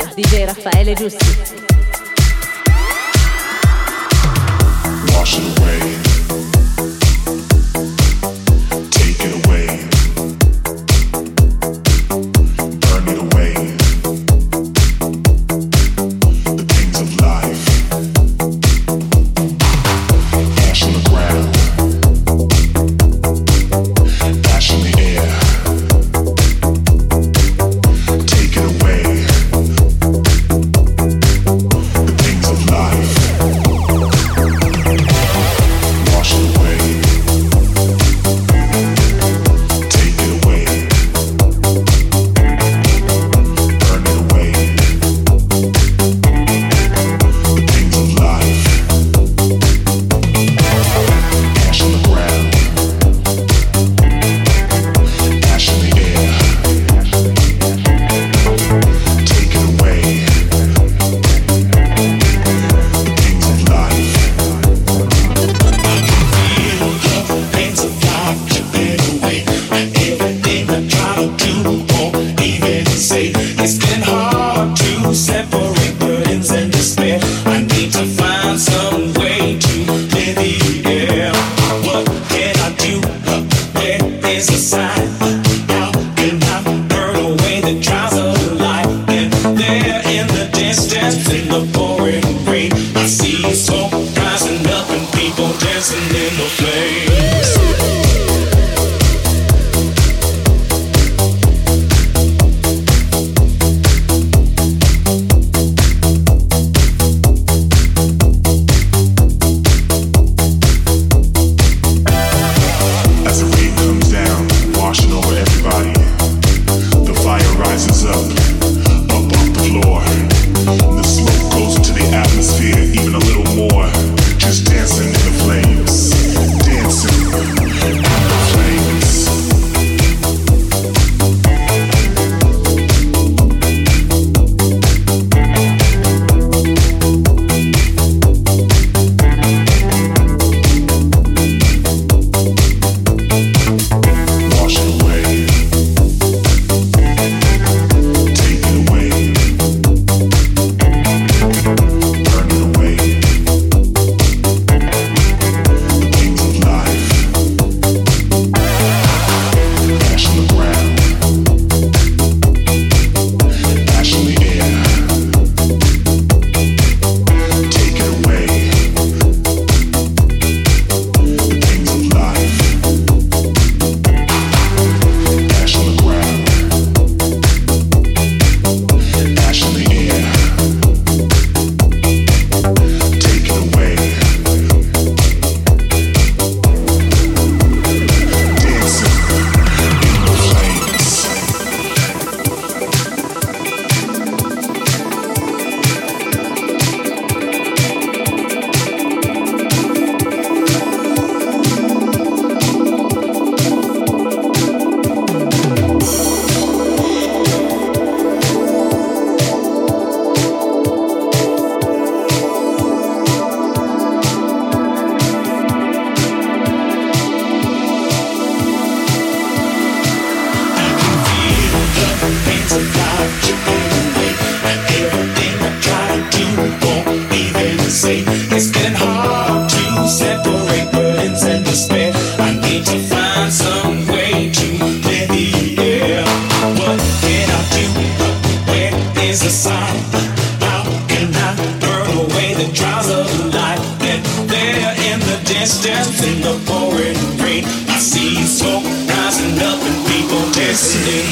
studio DJ Raffaele Giusti. Wash.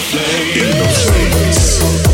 place. In the face.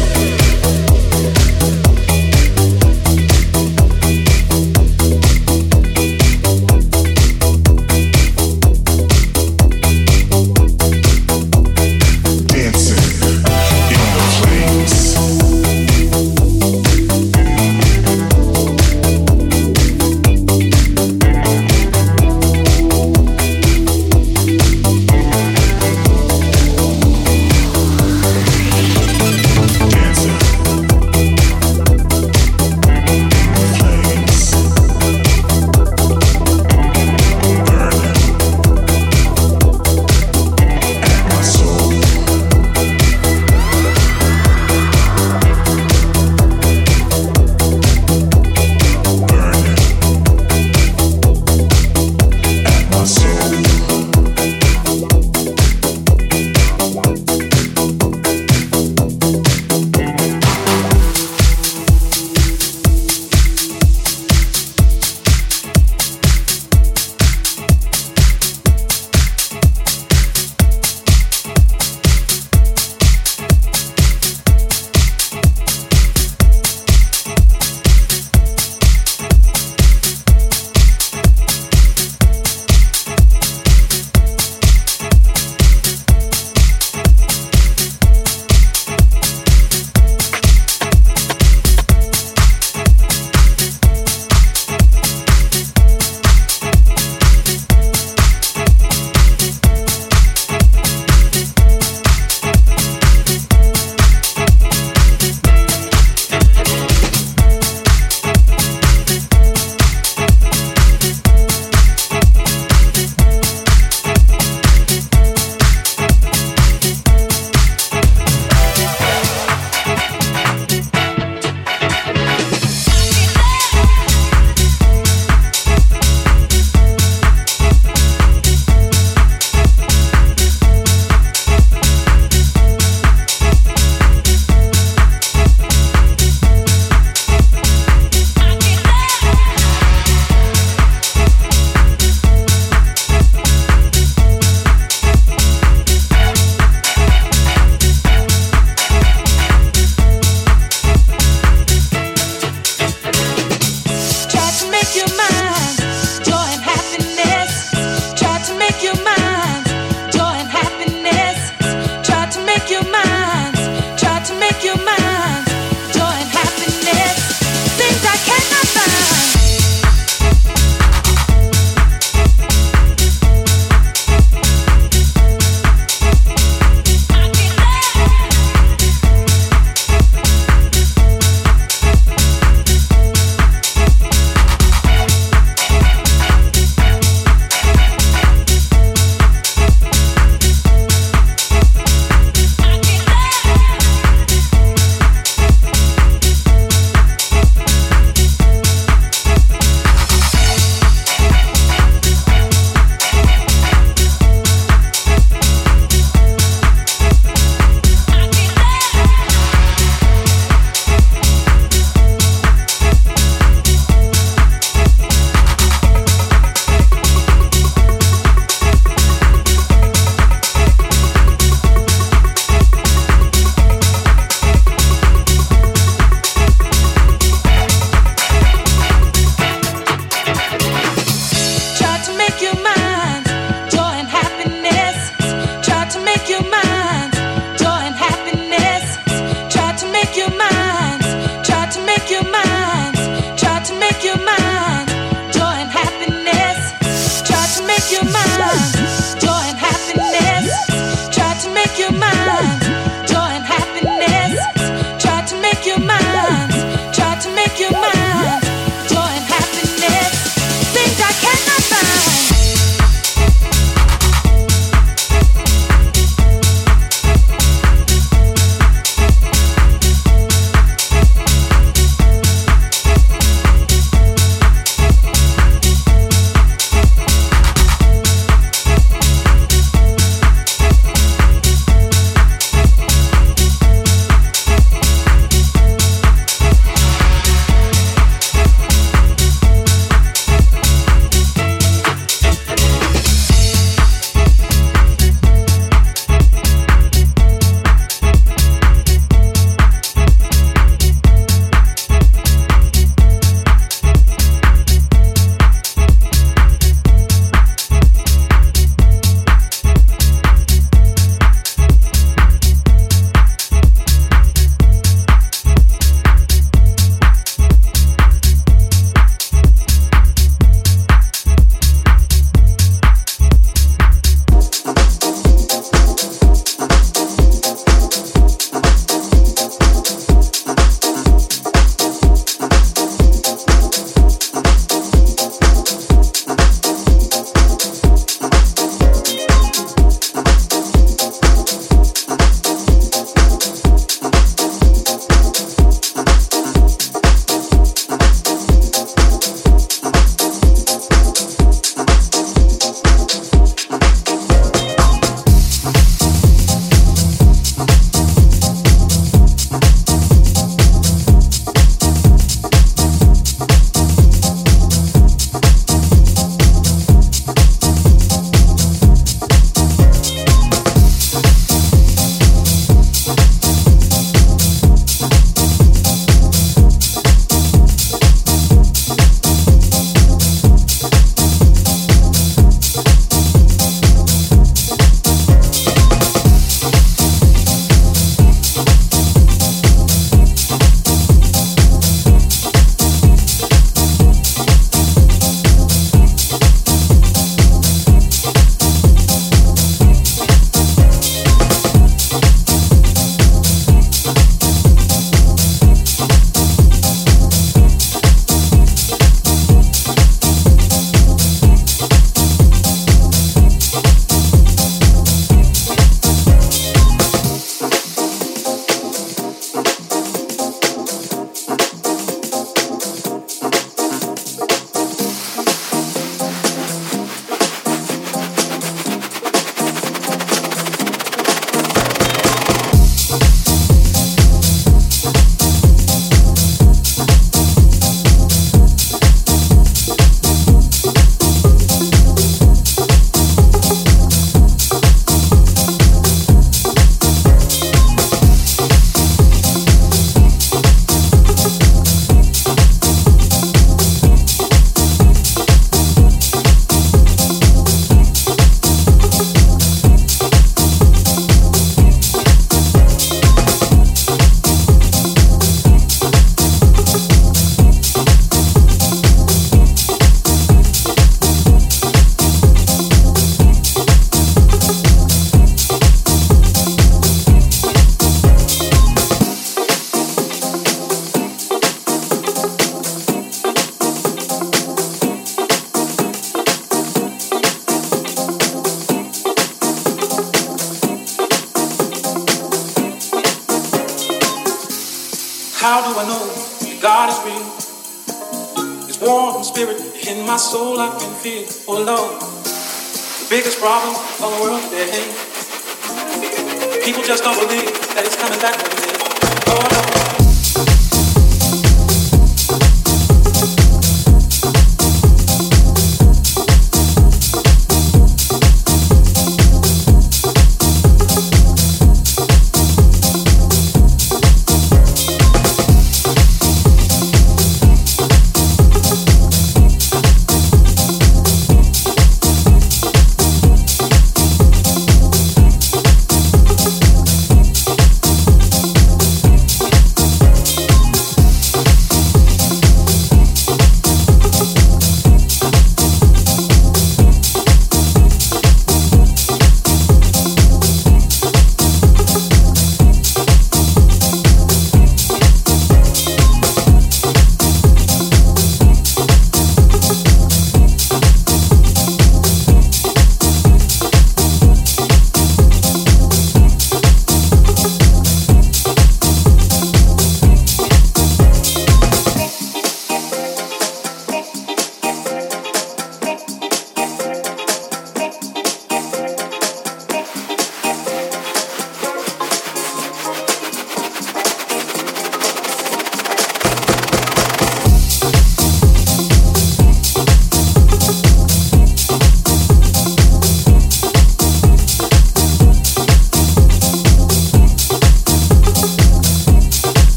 The biggest problem of the world today.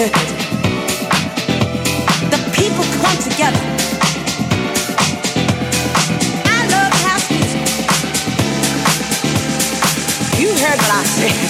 The people come together. I love house music. You heard what I said.